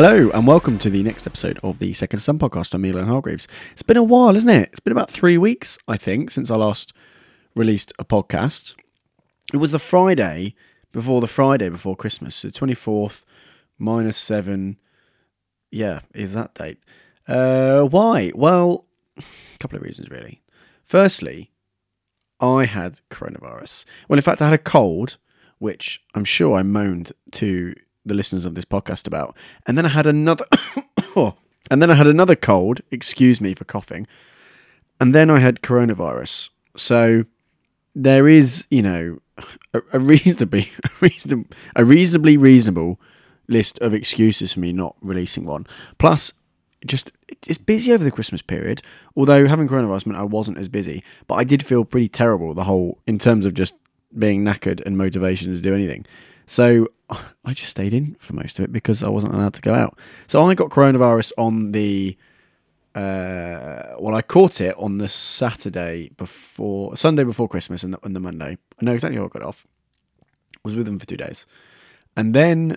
Hello and welcome to the next episode of the Second Sun podcast. I'm Leon Hargreaves. It's been a while, isn't it? It's been about three weeks, I think, since I last released a podcast. It was the Friday before the Friday before Christmas, so 24th minus seven. Yeah, is that date. Uh, why? Well, a couple of reasons really. Firstly, I had coronavirus. Well, in fact, I had a cold, which I'm sure I moaned to the listeners of this podcast about. And then I had another oh, and then I had another cold, excuse me for coughing. And then I had coronavirus. So there is, you know, a, a reasonably a reasonable a reasonably reasonable list of excuses for me not releasing one. Plus just it's busy over the Christmas period. Although having coronavirus meant I wasn't as busy, but I did feel pretty terrible the whole in terms of just being knackered and motivation to do anything. So I just stayed in for most of it because I wasn't allowed to go out. So I got coronavirus on the uh, well, I caught it on the Saturday before Sunday before Christmas and the, and the Monday. I know exactly how I got off. I was with them for two days, and then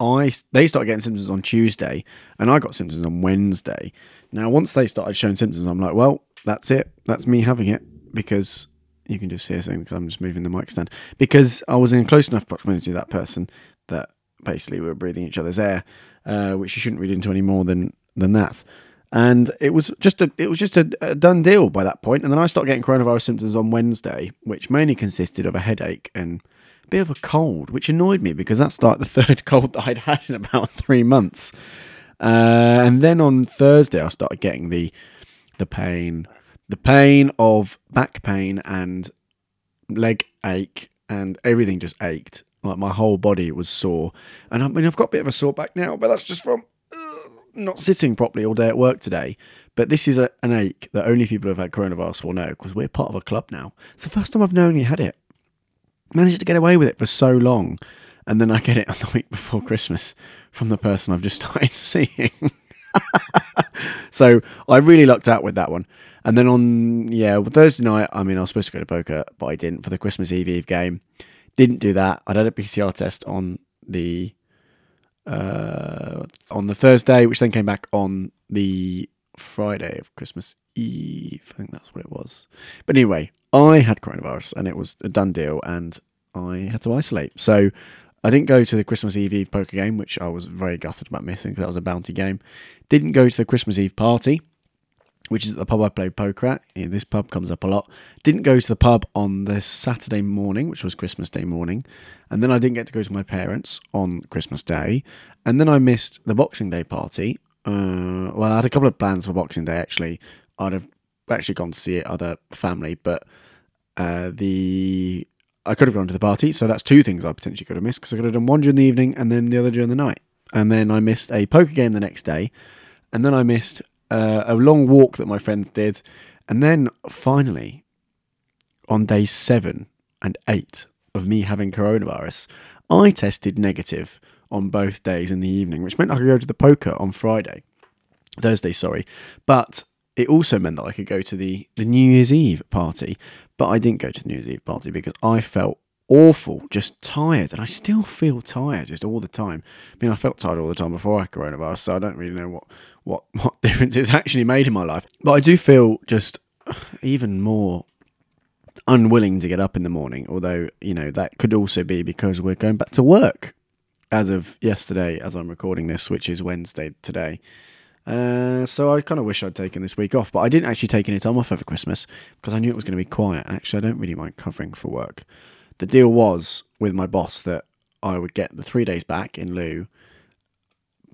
I they started getting symptoms on Tuesday, and I got symptoms on Wednesday. Now, once they started showing symptoms, I'm like, well, that's it. That's me having it because you can just hear a thing because I'm just moving the mic stand because I was in close enough proximity to that person that basically we were breathing each other's air, uh, which you shouldn't read into any more than than that. And it was just a it was just a, a done deal by that point. And then I started getting coronavirus symptoms on Wednesday, which mainly consisted of a headache and a bit of a cold, which annoyed me because that's like the third cold that I'd had in about three months. Uh, and then on Thursday, I started getting the the pain, the pain of back pain and leg ache, and everything just ached. Like my whole body was sore, and I mean I've got a bit of a sore back now, but that's just from uh, not sitting properly all day at work today. But this is a, an ache that only people who have had coronavirus will know because we're part of a club now. It's the first time I've known you had it. Managed to get away with it for so long, and then I get it on the week before Christmas from the person I've just started seeing. so I really lucked out with that one. And then on yeah Thursday night, I mean I was supposed to go to poker, but I didn't for the Christmas Eve Eve game. Didn't do that. I'd had a PCR test on the uh, on the Thursday, which then came back on the Friday of Christmas Eve. I think that's what it was. But anyway, I had coronavirus and it was a done deal, and I had to isolate. So I didn't go to the Christmas Eve Eve poker game, which I was very gutted about missing because that was a bounty game. Didn't go to the Christmas Eve party, which is the pub I played poker at. This pub comes up a lot. Didn't go to the pub on the Saturday morning, which was Christmas Day morning. And then I didn't get to go to my parents on Christmas Day. And then I missed the Boxing Day party. Uh, well, I had a couple of plans for Boxing Day, actually. I'd have actually gone to see other family, but uh, the I could have gone to the party. So that's two things I potentially could have missed because I could have done one during the evening and then the other during the night. And then I missed a poker game the next day. And then I missed uh, a long walk that my friends did, and then finally, on day seven and eight of me having coronavirus, I tested negative on both days in the evening, which meant I could go to the poker on Friday, Thursday, sorry, but it also meant that I could go to the the New Year's Eve party, but I didn't go to the New Year's Eve party because I felt awful, just tired, and I still feel tired just all the time. I mean, I felt tired all the time before I had coronavirus, so I don't really know what what what difference it's actually made in my life. But I do feel just even more unwilling to get up in the morning. Although you know that could also be because we're going back to work as of yesterday, as I'm recording this, which is Wednesday today. Uh, so I kind of wish I'd taken this week off, but I didn't actually take any time off over Christmas because I knew it was going to be quiet. And Actually, I don't really mind covering for work the deal was with my boss that I would get the three days back in lieu,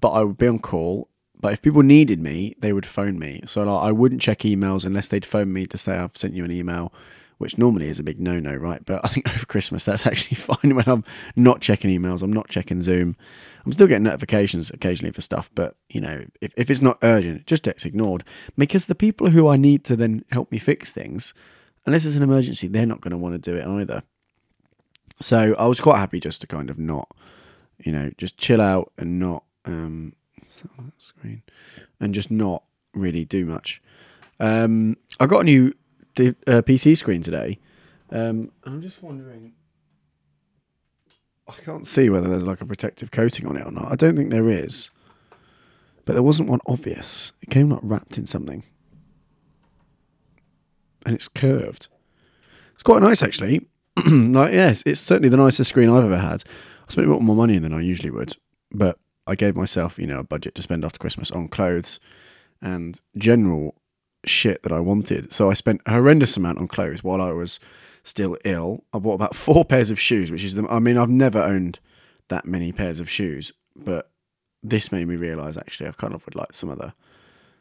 but I would be on call. But if people needed me, they would phone me. So like, I wouldn't check emails unless they'd phone me to say I've sent you an email, which normally is a big no no, right? But I think over Christmas that's actually fine when I'm not checking emails. I'm not checking Zoom. I'm still getting notifications occasionally for stuff, but you know, if, if it's not urgent, it just gets ignored. Because the people who I need to then help me fix things, unless it's an emergency, they're not going to want to do it either. So I was quite happy just to kind of not, you know, just chill out and not um, on that screen and just not really do much. Um, I got a new uh, PC screen today. Um, I'm just wondering. I can't see whether there's like a protective coating on it or not. I don't think there is. but there wasn't one obvious. It came like wrapped in something, and it's curved. It's quite nice actually. like yes, it's certainly the nicest screen I've ever had. I spent a lot more money than I usually would, but I gave myself, you know, a budget to spend after Christmas on clothes and general shit that I wanted. So I spent a horrendous amount on clothes while I was still ill. I bought about four pairs of shoes, which is the, I mean, I've never owned that many pairs of shoes, but this made me realize actually I kind of would like some other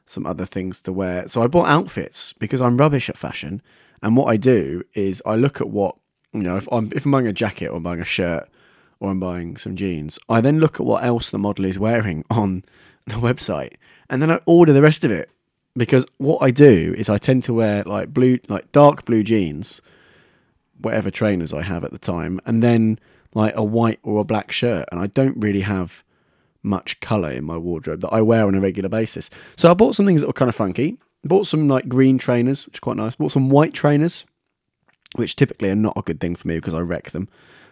some other things to wear. So I bought outfits because I'm rubbish at fashion. And what I do is I look at what you know if I'm if I'm buying a jacket or I'm buying a shirt or I'm buying some jeans, I then look at what else the model is wearing on the website, and then I order the rest of it because what I do is I tend to wear like blue, like dark blue jeans, whatever trainers I have at the time, and then like a white or a black shirt, and I don't really have much color in my wardrobe that I wear on a regular basis. So I bought some things that were kind of funky. Bought some like green trainers, which are quite nice. Bought some white trainers, which typically are not a good thing for me because I wreck them.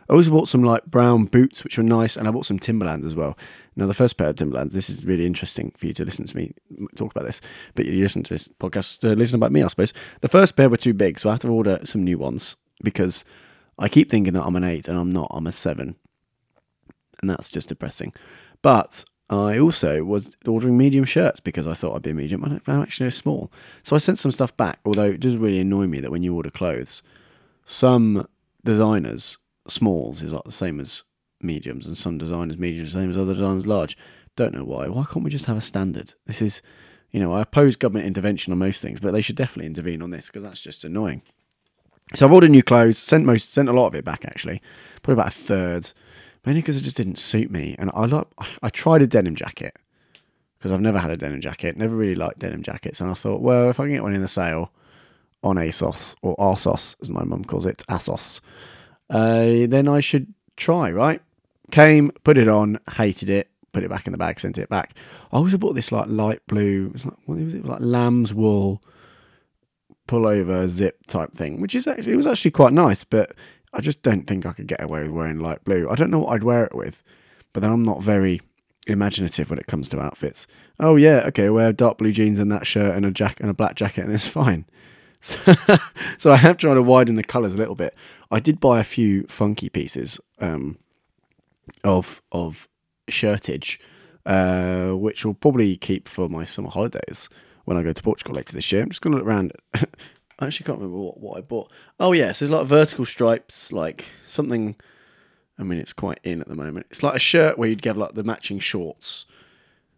I also bought some like brown boots, which were nice, and I bought some Timberlands as well. Now, the first pair of Timberlands, this is really interesting for you to listen to me talk about this, but you listen to this podcast to listen about me, I suppose. The first pair were too big, so I had to order some new ones because I keep thinking that I'm an eight and I'm not, I'm a seven. And that's just depressing. But I also was ordering medium shirts because I thought I'd be a medium. But I'm actually a small. So I sent some stuff back, although it does really annoy me that when you order clothes, some designers smalls is like the same as mediums, and some designers mediums the same as other designers large. Don't know why. Why can't we just have a standard? This is, you know, I oppose government intervention on most things, but they should definitely intervene on this because that's just annoying. So I've ordered new clothes, sent most, sent a lot of it back actually, probably about a third, mainly because it just didn't suit me. And I like, I tried a denim jacket because I've never had a denim jacket, never really liked denim jackets, and I thought, well, if I can get one in the sale on ASOS or ASOS, as my mum calls it, ASOS, uh, then I should try, right? Came, put it on, hated it, put it back in the bag, sent it back. I also bought this like light blue, it was like, what was it? it was like lamb's wool pullover zip type thing, which is actually, it was actually quite nice, but I just don't think I could get away with wearing light blue. I don't know what I'd wear it with, but then I'm not very imaginative when it comes to outfits. Oh yeah, okay, wear dark blue jeans and that shirt and a jacket and a black jacket and it's fine. So, so I have tried to widen the colours a little bit. I did buy a few funky pieces um, of of shirtage, uh, which will probably keep for my summer holidays when I go to Portugal later this year. I'm just going to look around. I actually can't remember what, what I bought. Oh yes, there's like vertical stripes, like something. I mean, it's quite in at the moment. It's like a shirt where you'd get like the matching shorts,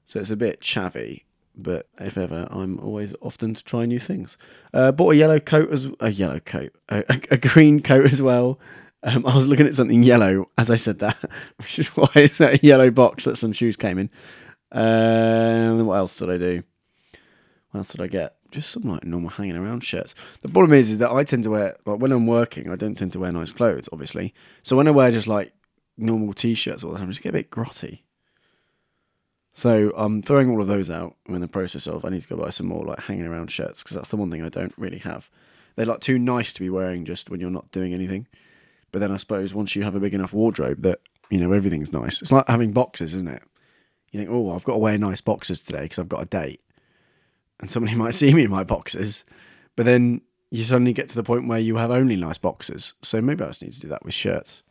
so it's a bit chavvy but if ever, I'm always often to try new things. Uh, bought a yellow coat as a yellow coat, a, a, a green coat as well. Um, I was looking at something yellow as I said that, which is why it's that yellow box that some shoes came in. Um, what else did I do? What else did I get? Just some like normal hanging around shirts. The problem is, is that I tend to wear like when I'm working, I don't tend to wear nice clothes, obviously. So when I wear just like normal t-shirts all the time, I just get a bit grotty. So I'm throwing all of those out. I'm in the process of. I need to go buy some more like hanging around shirts because that's the one thing I don't really have. They're like too nice to be wearing just when you're not doing anything. But then I suppose once you have a big enough wardrobe that you know everything's nice. It's like having boxes, isn't it? You think, oh, I've got to wear nice boxes today because I've got a date, and somebody might see me in my boxes. But then you suddenly get to the point where you have only nice boxes. So maybe I just need to do that with shirts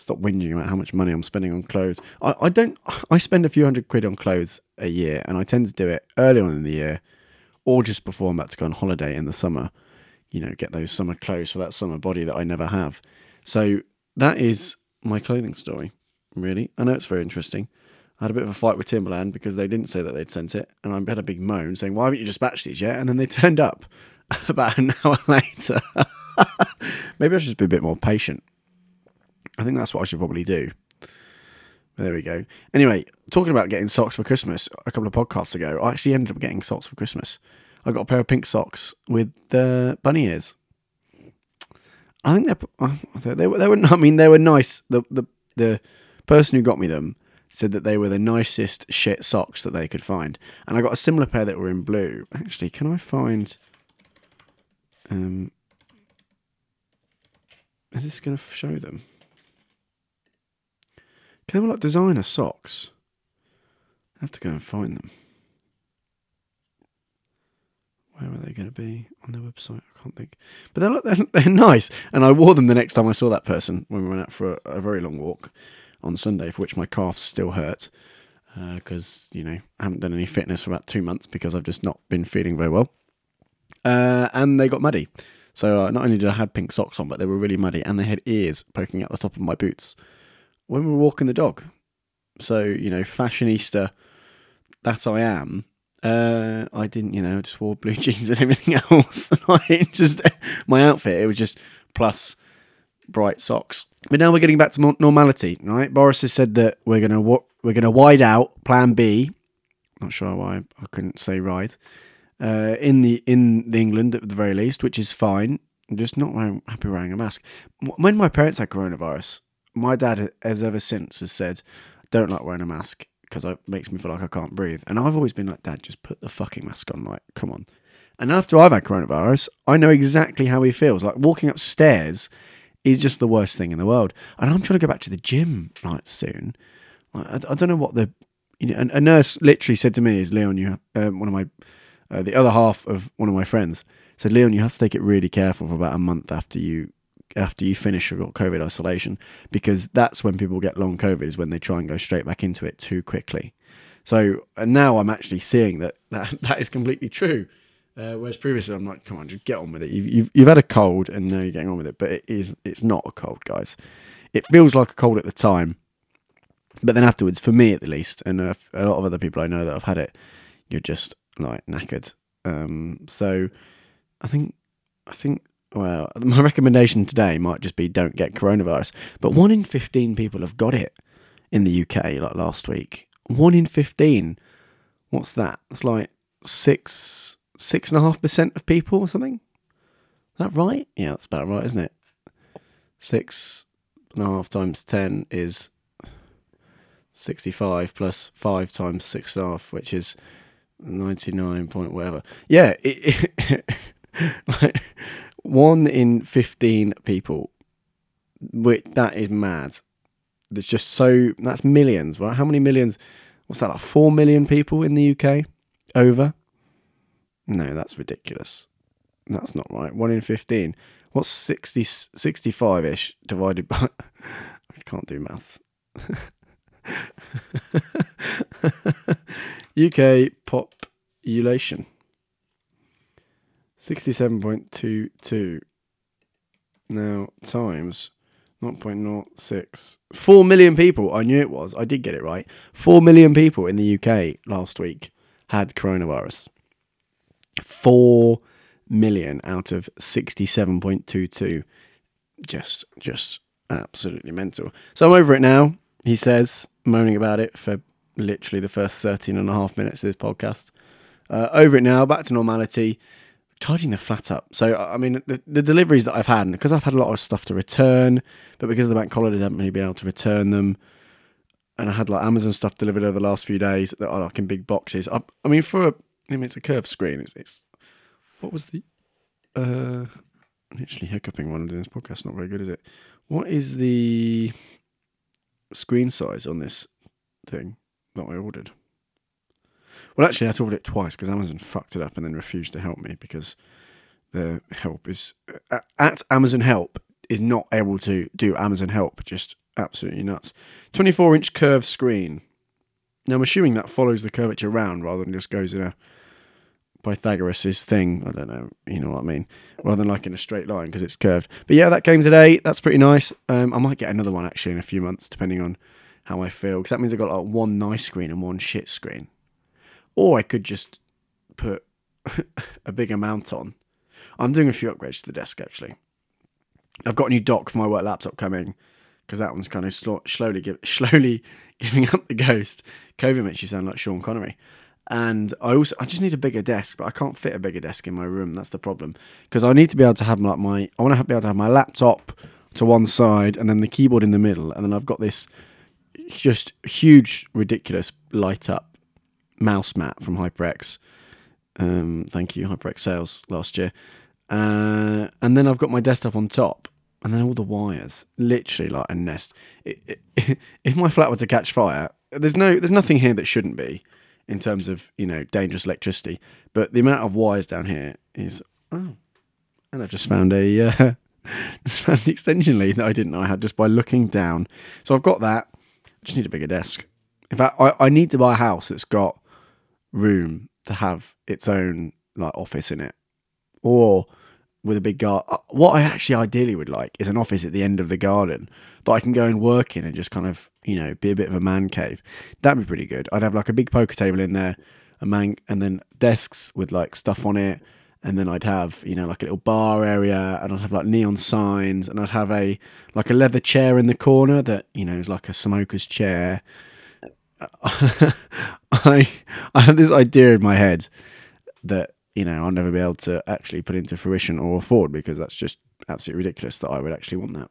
stop whinging about how much money I'm spending on clothes. I, I don't. I spend a few hundred quid on clothes a year, and I tend to do it early on in the year, or just before I'm about to go on holiday in the summer. You know, get those summer clothes for that summer body that I never have. So that is my clothing story. Really, I know it's very interesting. I had a bit of a fight with Timberland because they didn't say that they'd sent it, and I had a big moan saying, "Why haven't you dispatched these yet?" And then they turned up about an hour later. Maybe I should just be a bit more patient. I think that's what I should probably do. There we go. Anyway, talking about getting socks for Christmas, a couple of podcasts ago, I actually ended up getting socks for Christmas. I got a pair of pink socks with the bunny ears. I think they're they were they were I mean they were nice. The the the person who got me them said that they were the nicest shit socks that they could find, and I got a similar pair that were in blue. Actually, can I find? Um, is this going to show them? They were like designer socks. I have to go and find them. Where were they going to be on their website? I can't think. But they're, they're they're nice, and I wore them the next time I saw that person when we went out for a, a very long walk on Sunday, for which my calves still hurt because uh, you know I haven't done any fitness for about two months because I've just not been feeling very well. Uh, and they got muddy, so uh, not only did I have pink socks on, but they were really muddy, and they had ears poking out the top of my boots when we were walking the dog. So you know, fashionista that I am. Uh, I didn't, you know, just wore blue jeans and everything else. like just my outfit, it was just plus bright socks. But now we're getting back to normality, right? Boris has said that we're gonna we're gonna wide out Plan B. Not sure why I couldn't say right. Uh, in the in the England at the very least, which is fine. I'm just not wearing, happy wearing a mask. When my parents had coronavirus, my dad has ever since has said, "Don't like wearing a mask because it makes me feel like I can't breathe." And I've always been like, "Dad, just put the fucking mask on. Like, come on." And after I've had coronavirus, I know exactly how he feels. Like walking upstairs is just the worst thing in the world. And I'm trying to go back to the gym like soon. Like, I, I, don't know what the you know. A, nurse literally said to me, "Is Leon, you um, one of my uh, the other half of one of my friends said, Leon, you have to take it really careful for about a month after you after you finish your COVID isolation because that's when people get long COVID is when they try and go straight back into it too quickly. So and now I'm actually seeing that that, that is completely true. Uh, whereas previously I'm like, come on, just get on with it. You've, you've, you've had a cold and now you're getting on with it, but it is it's not a cold, guys. It feels like a cold at the time, but then afterwards, for me at the least, and a, a lot of other people I know that have had it, you're just like knackered. Um, so I think I think well, my recommendation today might just be don't get coronavirus. But one in 15 people have got it in the UK, like last week. One in 15. What's that? It's like six, six and a half percent of people or something. Is that right? Yeah, that's about right, isn't it? Six and a half times 10 is 65 plus five times six and a half, which is 99 point whatever. Yeah, it, it like, one in 15 people. Which, that is mad. There's just so that's millions, right? How many millions? What's that like? Four million people in the UK over? No, that's ridiculous. That's not right. One in 15. What's 60, 65 ish divided by. I can't do maths. UK population. 67.22 now times 0.06 4 million people i knew it was i did get it right. 4 million people in the uk last week had coronavirus. 4 million out of 67.22 just just absolutely mental. So i'm over it now he says moaning about it for literally the first 13 and a half minutes of this podcast. Uh, over it now back to normality charging the flat up. So I mean, the, the deliveries that I've had, because I've had a lot of stuff to return, but because of the bank holidays, I haven't really been able to return them. And I had like Amazon stuff delivered over the last few days that are like in big boxes. I, I mean, for a, I mean, it's a curved screen. It's, it's what was the, uh, literally hiccuping while I'm doing this podcast. Not very good, is it? What is the screen size on this thing that I ordered? Well, actually, I ordered it twice because Amazon fucked it up and then refused to help me because the help is uh, at Amazon Help is not able to do Amazon Help. Just absolutely nuts. 24 inch curved screen. Now, I'm assuming that follows the curvature round rather than just goes in a Pythagoras' thing. I don't know, you know what I mean? Rather than like in a straight line because it's curved. But yeah, that came today. That's pretty nice. Um, I might get another one actually in a few months, depending on how I feel. Because that means I've got like one nice screen and one shit screen. Or I could just put a big amount on. I'm doing a few upgrades to the desk actually. I've got a new dock for my work laptop coming because that one's kind of sl- slowly give- slowly giving up the ghost. COVID makes you sound like Sean Connery. And I also I just need a bigger desk, but I can't fit a bigger desk in my room. That's the problem because I need to be able to have like my I want to be able to have my laptop to one side and then the keyboard in the middle, and then I've got this just huge, ridiculous light up mouse mat from HyperX. Um, thank you, HyperX sales last year. Uh, and then I've got my desktop on top. and then all the wires, literally like a nest. It, it, if my flat were to catch fire, there's no, there's nothing here that shouldn't be in terms of you know dangerous electricity. But the amount of wires down here is oh, and I've just found a uh, found an extension lead that I didn't know I had just by looking down. So I've got that. I just need a bigger desk. In fact, I, I need to buy a house that's got room to have its own like office in it, or with a big garden. Uh, what I actually ideally would like is an office at the end of the garden that I can go and work in and just kind of, you know, be a bit of a man cave. That'd be pretty good. I'd have like a big poker table in there, a man, and then desks with like stuff on it. And then I'd have, you know, like a little bar area, and I'd have like neon signs, and I'd have a like a leather chair in the corner that you know is like a smoker's chair. I I had this idea in my head that you know, I'll never be able to actually put into fruition or afford because that's just absolutely ridiculous that I would actually want that.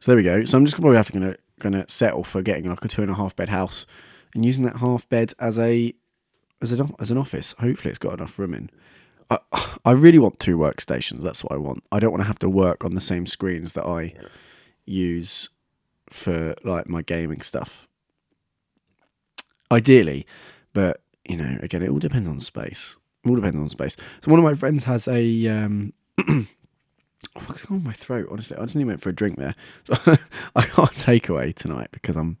So there we go. So I'm just probably have to gonna gonna settle for getting like a two and a half bed house and using that half bed as a as an as an office. Hopefully, it's got enough room in. I I really want two workstations. That's what I want. I don't want to have to work on the same screens that I use for like my gaming stuff. Ideally, but you know, again, it all depends on space. It all depends on space. So one of my friends has a. Um, oh, what's on my throat? Honestly, I just need went for a drink there. So I got a takeaway tonight because I'm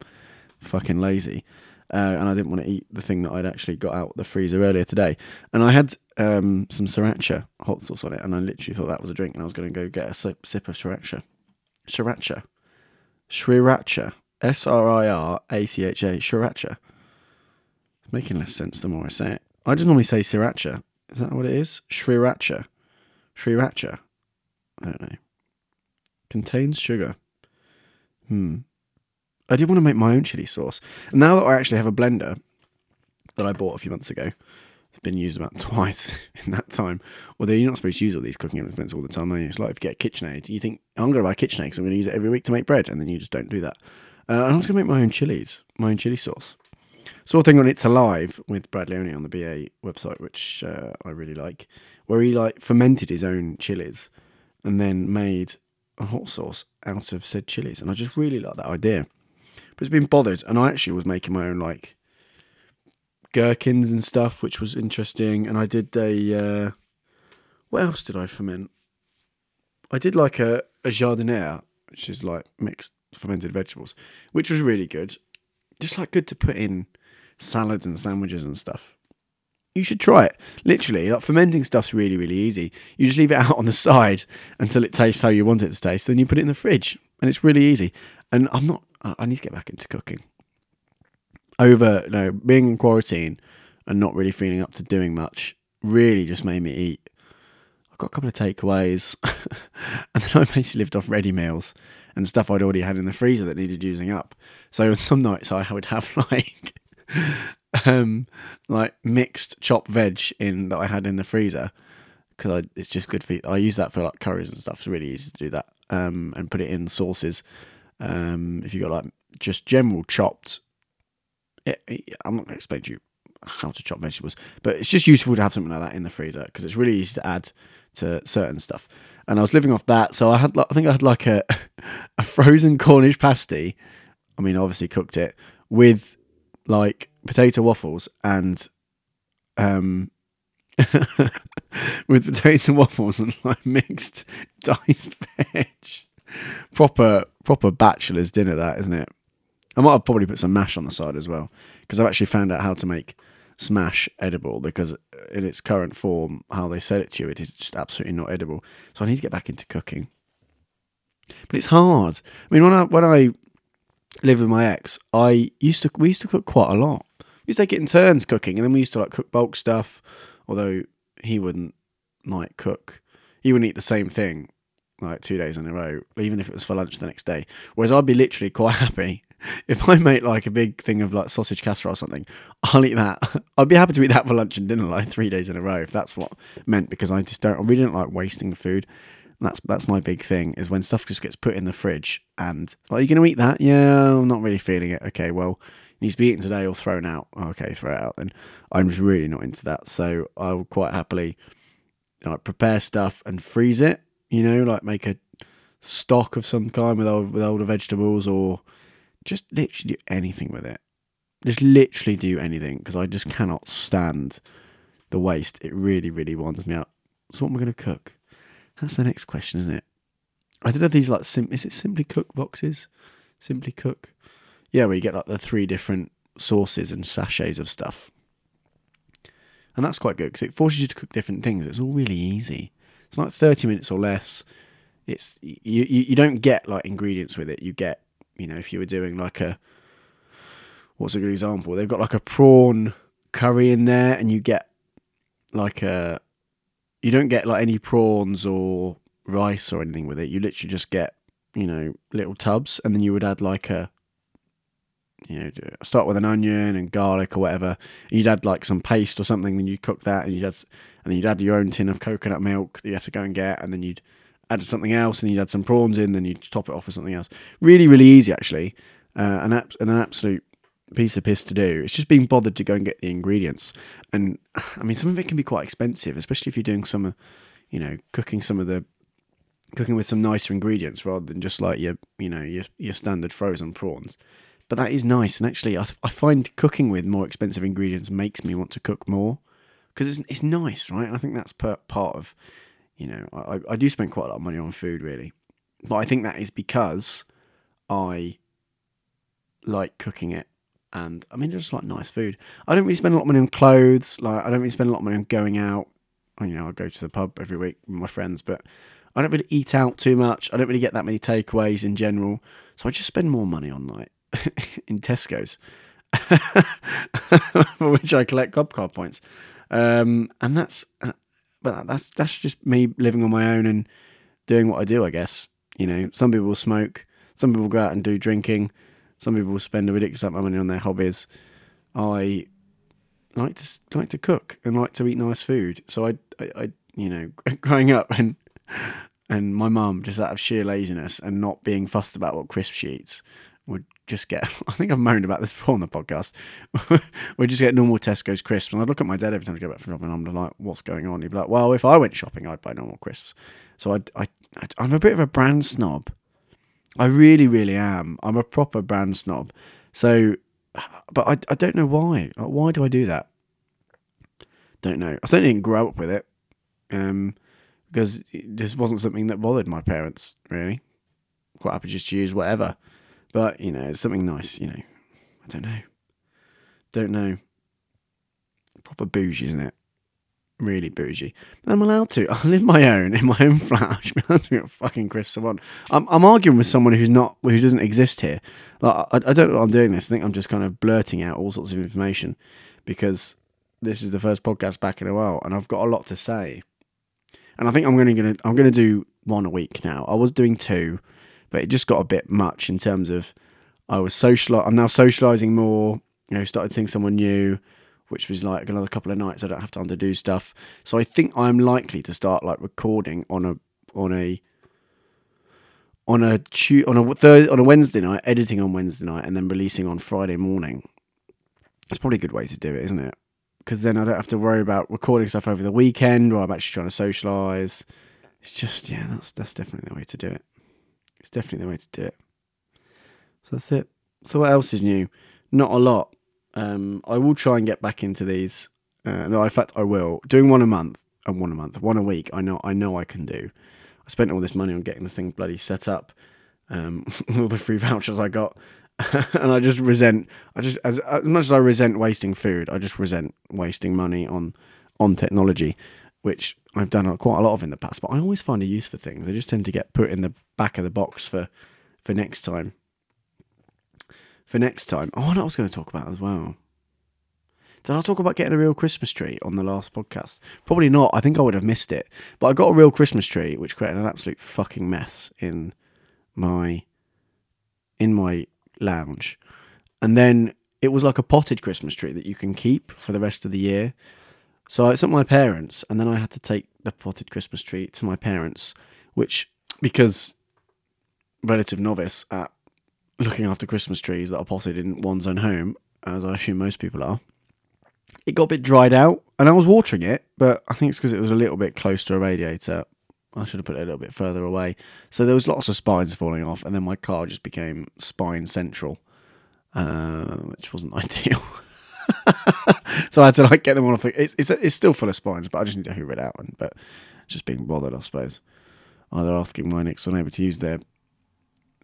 fucking lazy. Uh, and I didn't want to eat the thing that I'd actually got out the freezer earlier today. And I had um, some sriracha hot sauce on it, and I literally thought that was a drink, and I was going to go get a sip, sip of sriracha. Sriracha. Sriracha. S R I R A C H A. Sriracha making less sense the more I say it. I just normally say sriracha. Is that what it is? Sriracha. Sriracha. I don't know. Contains sugar. Hmm. I did want to make my own chili sauce. And now that I actually have a blender that I bought a few months ago, it's been used about twice in that time. Although you're not supposed to use all these cooking implements all the time, are you? It's like if you get KitchenAid, you think, I'm going to buy KitchenAid because I'm going to use it every week to make bread, and then you just don't do that. Uh, I'm just going to make my own chilies, my own chili sauce. Saw a thing on It's Alive with Brad Leone on the BA website, which uh, I really like, where he like fermented his own chilies and then made a hot sauce out of said chilies, and I just really like that idea. But it's been bothered, and I actually was making my own like gherkins and stuff, which was interesting. And I did a uh, what else did I ferment? I did like a, a jardiniere, which is like mixed fermented vegetables, which was really good just like good to put in salads and sandwiches and stuff. You should try it. Literally, like fermenting stuff's really, really easy. You just leave it out on the side until it tastes how you want it to taste. Then you put it in the fridge, and it's really easy. And I'm not. I need to get back into cooking. Over, you know, being in quarantine and not really feeling up to doing much really just made me eat. I got a couple of takeaways, and then I basically lived off ready meals and stuff I'd already had in the freezer that needed using up. So some nights I would have like um like mixed chopped veg in that I had in the freezer because it's just good for. I use that for like curries and stuff. It's really easy to do that um and put it in sauces. Um, if you got like just general chopped, it, it, I'm not going to explain to you how to chop vegetables, but it's just useful to have something like that in the freezer because it's really easy to add to certain stuff and I was living off that. So I had, I think I had like a a frozen Cornish pasty. I mean, obviously cooked it with like potato waffles and um with potato waffles and like mixed diced veg. Proper proper bachelor's dinner, that isn't it? I might have probably put some mash on the side as well because I've actually found out how to make smash edible because in its current form, how they sell it to you, it is just absolutely not edible. So I need to get back into cooking. But it's hard. I mean, when I when I lived with my ex, I used to we used to cook quite a lot. We used to take it in turns cooking, and then we used to like cook bulk stuff. Although he wouldn't like cook, he wouldn't eat the same thing like two days in a row, even if it was for lunch the next day. Whereas I'd be literally quite happy if I make like a big thing of like sausage casserole or something, I'll eat that. I'd be happy to eat that for lunch and dinner like three days in a row if that's what meant because I just don't I really don't like wasting food. That's that's my big thing is when stuff just gets put in the fridge and like, are you gonna eat that? Yeah, I'm not really feeling it. Okay, well it needs to be eaten today or thrown out. Oh, okay, throw it out then. I'm just really not into that. So I will quite happily like prepare stuff and freeze it You know, like make a stock of some kind with old, with older vegetables, or just literally do anything with it. Just literally do anything because I just cannot stand the waste. It really, really winds me up. So what am I going to cook? That's the next question, isn't it? I did have these like sim- is it Simply Cook boxes? Simply Cook. Yeah, where you get like the three different sauces and sachets of stuff. And that's quite good because it forces you to cook different things. It's all really easy. It's like 30 minutes or less. It's you, you, you don't get like ingredients with it. You get, you know, if you were doing like a what's a good example? They've got like a prawn curry in there and you get like a you don't get like any prawns or rice or anything with it. You literally just get, you know, little tubs and then you would add like a you know, start with an onion and garlic or whatever. You'd add like some paste or something, then you'd cook that, and you'd add, and then you'd add your own tin of coconut milk that you have to go and get, and then you'd add something else, and you'd add some prawns in, then you'd top it off with something else. Really, really easy actually, uh, an an absolute piece of piss to do. It's just being bothered to go and get the ingredients, and I mean, some of it can be quite expensive, especially if you're doing some, you know, cooking some of the cooking with some nicer ingredients rather than just like your, you know, your your standard frozen prawns but that is nice. And actually, I, I find cooking with more expensive ingredients makes me want to cook more because it's, it's nice, right? And I think that's per, part of, you know, I, I do spend quite a lot of money on food, really. But I think that is because I like cooking it. And I mean, I just like nice food. I don't really spend a lot of money on clothes. Like, I don't really spend a lot of money on going out. You know, I go to the pub every week with my friends, but I don't really eat out too much. I don't really get that many takeaways in general. So I just spend more money on like in Tesco's, for which I collect card points. Um, and that's, uh, but that's that's just me living on my own and doing what I do. I guess you know, some people smoke, some people go out and do drinking, some people spend a ridiculous amount of money on their hobbies. I like to like to cook and like to eat nice food. So I, I, I you know, growing up and and my mum just out of sheer laziness and not being fussed about what crisp she eats just get. I think I've moaned about this before on the podcast. we just get normal Tesco's crisps, and I'd look at my dad every time I go back from shopping. I'm like, "What's going on?" He'd be like, "Well, if I went shopping, I'd buy normal crisps." So I, I, I'm a bit of a brand snob. I really, really am. I'm a proper brand snob. So, but I, I don't know why. Why do I do that? Don't know. I certainly didn't grow up with it, um, because this wasn't something that bothered my parents really. Quite happy just to use whatever. But, you know, it's something nice, you know. I don't know. Don't know. Proper bougie, isn't it? Really bougie. But I'm allowed to. I live my own in my own flat. I should be allowed to get fucking crisps I want. I'm, I'm arguing with someone who's not, who doesn't exist here. Like, I, I don't know why I'm doing this. I think I'm just kind of blurting out all sorts of information because this is the first podcast back in a while and I've got a lot to say. And I think I'm going to I'm to do one a week now. I was doing two but it just got a bit much in terms of I was social. I'm now socializing more. You know, started seeing someone new, which was like another couple of nights. I don't have to do stuff, so I think I'm likely to start like recording on a on a on a on a third on a Wednesday night, editing on Wednesday night, and then releasing on Friday morning. It's probably a good way to do it, isn't it? Because then I don't have to worry about recording stuff over the weekend, or I'm actually trying to socialize. It's just yeah, that's that's definitely the way to do it. It's definitely the way to do it. So that's it. So what else is new? Not a lot. Um, I will try and get back into these. Uh, no, in fact, I will. Doing one a month and one a month, one a week. I know. I know I can do. I spent all this money on getting the thing bloody set up. Um, all the free vouchers I got, and I just resent. I just as, as much as I resent wasting food, I just resent wasting money on on technology which I've done quite a lot of in the past, but I always find a use for things. They just tend to get put in the back of the box for for next time. For next time. Oh, what I was going to talk about as well. Did I talk about getting a real Christmas tree on the last podcast? Probably not. I think I would have missed it. But I got a real Christmas tree, which created an absolute fucking mess in my in my lounge. And then it was like a potted Christmas tree that you can keep for the rest of the year. So I sent my parents, and then I had to take the potted Christmas tree to my parents, which because relative novice at looking after Christmas trees that are potted in one's own home, as I assume most people are, it got a bit dried out, and I was watering it, but I think it's because it was a little bit close to a radiator. I should have put it a little bit further away. So there was lots of spines falling off, and then my car just became spine central, uh, which wasn't ideal. so I had to like get them all off. It's, it's it's still full of spines, but I just need to hoover it out. And but just being bothered, I suppose. Either asking my next door neighbour to use their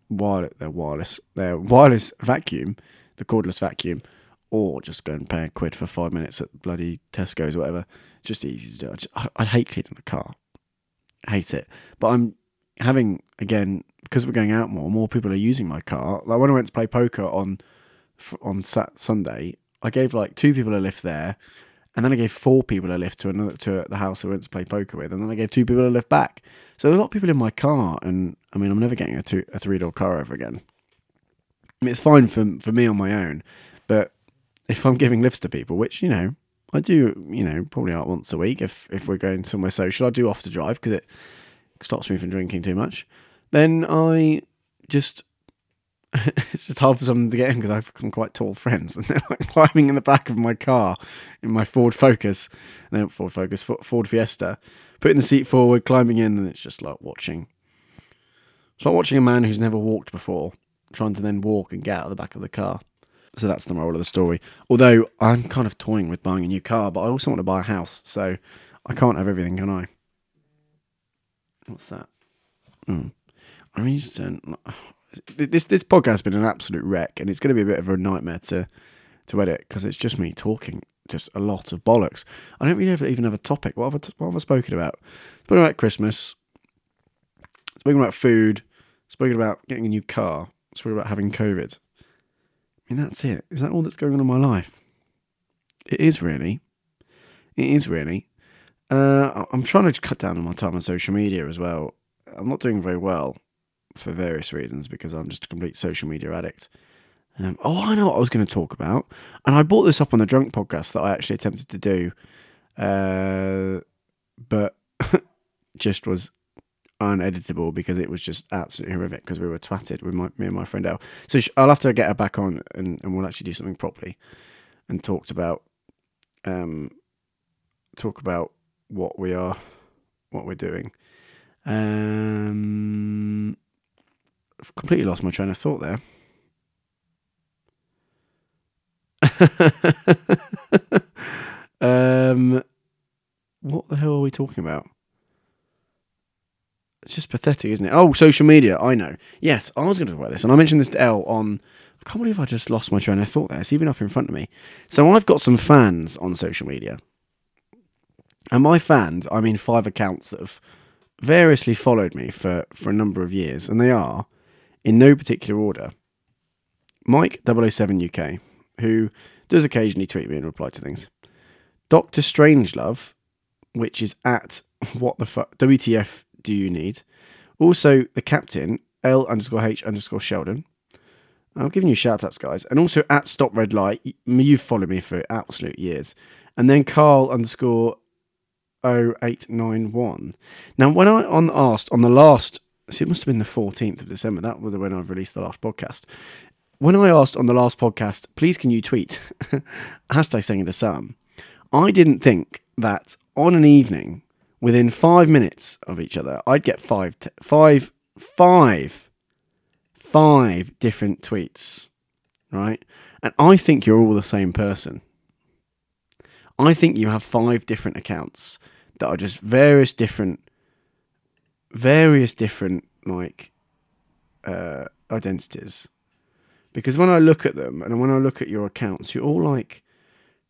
wireless, their wireless, their wireless vacuum, the cordless vacuum, or just go and pay a quid for five minutes at bloody Tesco's or whatever. Just easy to do. I, just, I, I hate cleaning the car. I hate it. But I'm having again because we're going out more. More people are using my car. Like when I went to play poker on on Sat Sunday, I gave like two people a lift there, and then I gave four people a lift to another to the house I went to play poker with, and then I gave two people a lift back. So there's a lot of people in my car, and I mean I'm never getting a two a three door car ever again. I mean, it's fine for for me on my own, but if I'm giving lifts to people, which you know I do, you know, probably not once a week if if we're going somewhere social, I do off to drive because it stops me from drinking too much. Then I just it's just hard for someone to get in because I've some quite tall friends, and they're like climbing in the back of my car in my Ford Focus, no Ford Focus, Ford Fiesta, putting the seat forward, climbing in, and it's just like watching. It's like watching a man who's never walked before trying to then walk and get out of the back of the car. So that's the moral of the story. Although I'm kind of toying with buying a new car, but I also want to buy a house, so I can't have everything, can I? What's that? Mm. I mean, just, uh, this this podcast has been an absolute wreck, and it's going to be a bit of a nightmare to to edit because it's just me talking just a lot of bollocks. I don't really have, even have a topic. What have I, what have I spoken about? Spoken about Christmas. Spoken about food. Spoken about getting a new car. Spoken about having COVID. I mean, that's it. Is that all that's going on in my life? It is really. It is really. Uh, I'm trying to cut down on my time on social media as well. I'm not doing very well for various reasons because I'm just a complete social media addict. Um, oh, I know what I was going to talk about. And I brought this up on the Drunk podcast that I actually attempted to do, uh, but just was uneditable because it was just absolutely horrific because we were twatted with my, me and my friend El. So sh- I'll have to get her back on and, and we'll actually do something properly and talked about um talk about what we are what we're doing. Um I've completely lost my train of thought there. um what the hell are we talking about? It's just pathetic, isn't it? Oh, social media. I know. Yes, I was going to talk about this, and I mentioned this to El on. I can't believe I just lost my train of thought there. It's even up in front of me. So I've got some fans on social media, and my fans, I mean, five accounts that have variously followed me for for a number of years, and they are in no particular order. Mike 007 UK, who does occasionally tweet me and reply to things. Doctor Strangelove, which is at what the fuck WTF do you need? Also, the captain, L underscore H underscore Sheldon. I'm giving you shout outs, guys. And also at Stop Red Light. You've followed me for absolute years. And then Carl underscore 0891. Now, when I on asked on the last, see, it must have been the 14th of December. That was when I've released the last podcast. When I asked on the last podcast, please can you tweet hashtag Second to Some, I didn't think that on an evening within five minutes of each other, I'd get five, t- five, five, five different tweets, right? And I think you're all the same person. I think you have five different accounts that are just various different, various different like uh, identities. Because when I look at them and when I look at your accounts, you're all like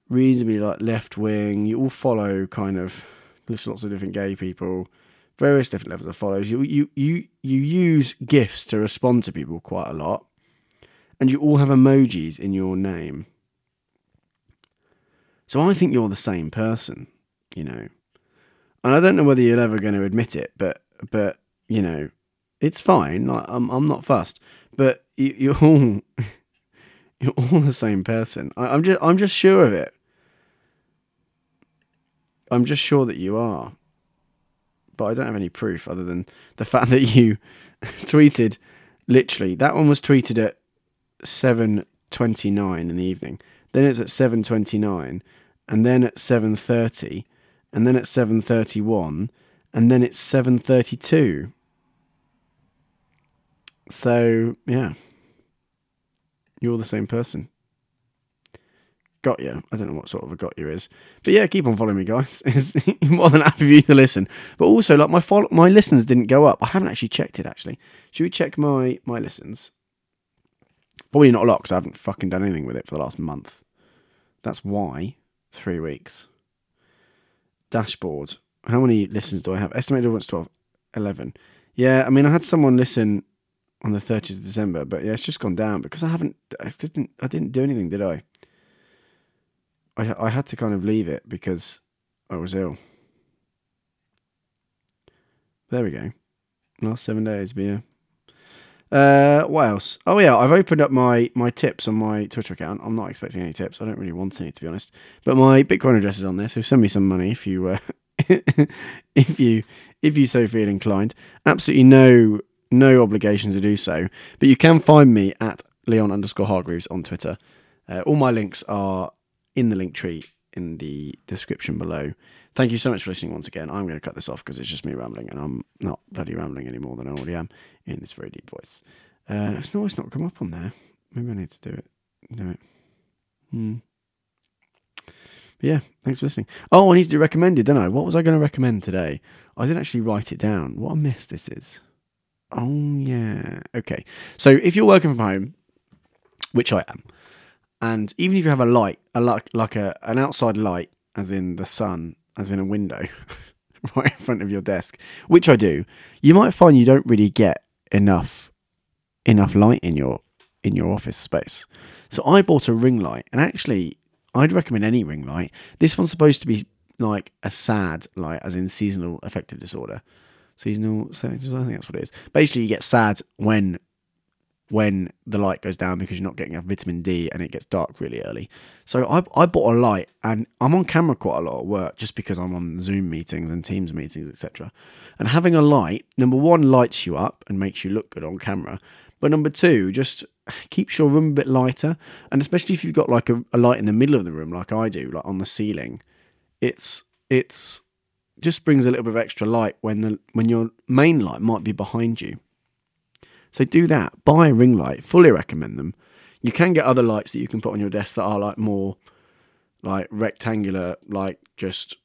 reasonably like left wing. You all follow kind of there's lots of different gay people, various different levels of followers. You you you you use gifs to respond to people quite a lot, and you all have emojis in your name. So I think you're the same person, you know. And I don't know whether you're ever going to admit it, but but you know, it's fine. Like I'm I'm not fussed, but you, you're all you're all the same person. I, I'm just I'm just sure of it. I'm just sure that you are. But I don't have any proof other than the fact that you tweeted literally that one was tweeted at 7:29 in the evening. Then it's at 7:29 and then at 7:30 and then at 7:31 and then it's 7:32. So yeah, you're the same person. Got you. I don't know what sort of a got you is, but yeah, keep on following me, guys. It's more than happy for you to listen. But also, like my follow- my listens didn't go up. I haven't actually checked it. Actually, should we check my my listens? Probably not a lot because I haven't fucking done anything with it for the last month. That's why three weeks. Dashboard. How many listens do I have? Estimated audience 12, 11. Yeah, I mean, I had someone listen on the 30th of December, but yeah, it's just gone down because I haven't, I didn't, I didn't do anything, did I? I, I had to kind of leave it because I was ill. There we go. Last seven days, but yeah. Uh, what else? Oh yeah, I've opened up my my tips on my Twitter account. I'm not expecting any tips. I don't really want any to be honest. But my Bitcoin address is on there, so send me some money if you uh, if you if you so feel inclined. Absolutely no no obligation to do so. But you can find me at Leon underscore Hargreaves on Twitter. Uh, all my links are in the link tree in the description below. Thank you so much for listening once again. I'm going to cut this off because it's just me rambling, and I'm not bloody rambling any more than I already am in this very deep voice. Uh, it's not, not come up on there. Maybe I need to do it. Do it. Hmm. But yeah, thanks for listening. Oh, I need to do recommended, don't I? What was I going to recommend today? I didn't actually write it down. What a mess this is. Oh, yeah. Okay. So if you're working from home, which I am, and even if you have a light, a like like a an outside light, as in the sun, as in a window, right in front of your desk, which I do, you might find you don't really get enough enough light in your in your office space. So I bought a ring light, and actually, I'd recommend any ring light. This one's supposed to be like a sad light, as in seasonal affective disorder. Seasonal, I think that's what it is. Basically, you get sad when when the light goes down because you're not getting enough vitamin D and it gets dark really early. So I, I bought a light and I'm on camera quite a lot at work just because I'm on Zoom meetings and Teams meetings, etc. And having a light, number one, lights you up and makes you look good on camera. But number two, just keeps your room a bit lighter. And especially if you've got like a, a light in the middle of the room, like I do, like on the ceiling, it's it's just brings a little bit of extra light when the when your main light might be behind you. So do that. Buy a ring light. Fully recommend them. You can get other lights that you can put on your desk that are like more like rectangular, like just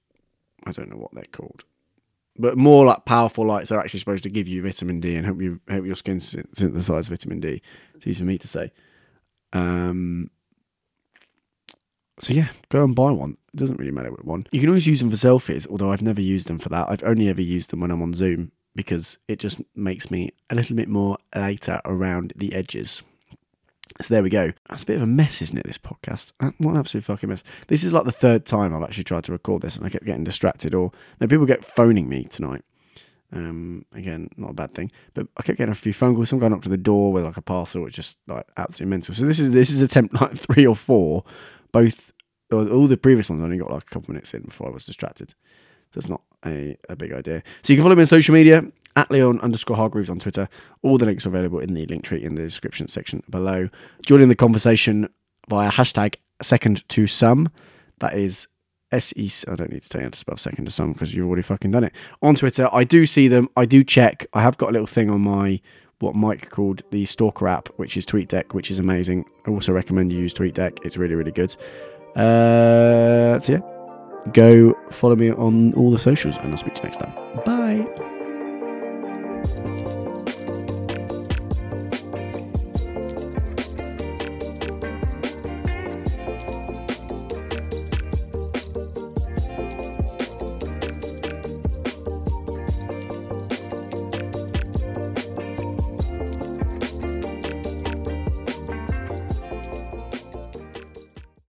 I don't know what they're called, but more like powerful lights are actually supposed to give you vitamin D and help you help your skin synthesize vitamin D. It's easy for me to say. Um, so yeah, go and buy one. It doesn't really matter what one. You can always use them for selfies, although I've never used them for that. I've only ever used them when I'm on Zoom because it just makes me a little bit more lighter around the edges. So there we go. That's a bit of a mess, isn't it? This podcast. Uh, what an absolute fucking mess. This is like the third time I've actually tried to record this, and I kept getting distracted. Or no, people get phoning me tonight. Um, again, not a bad thing, but I kept getting a few phone calls. Some guy knocked on the door with like a parcel, which just like absolutely mental. So this is this is attempt like three or four. Both all the previous ones only got like a couple minutes in before I was distracted. So that's not a, a big idea. So you can follow me on social media at Leon underscore Hargreaves on Twitter. All the links are available in the link tree in the description section below. Join in the conversation via hashtag second to some. That is S E. I don't need to tell you how to spell second to some because you've already fucking done it. On Twitter, I do see them. I do check. I have got a little thing on my what Mike called the Stalker app, which is TweetDeck, which is amazing. I also recommend you use TweetDeck. It's really, really good. Uh, so yeah, go follow me on all the socials, and I'll speak to you next time. Bye.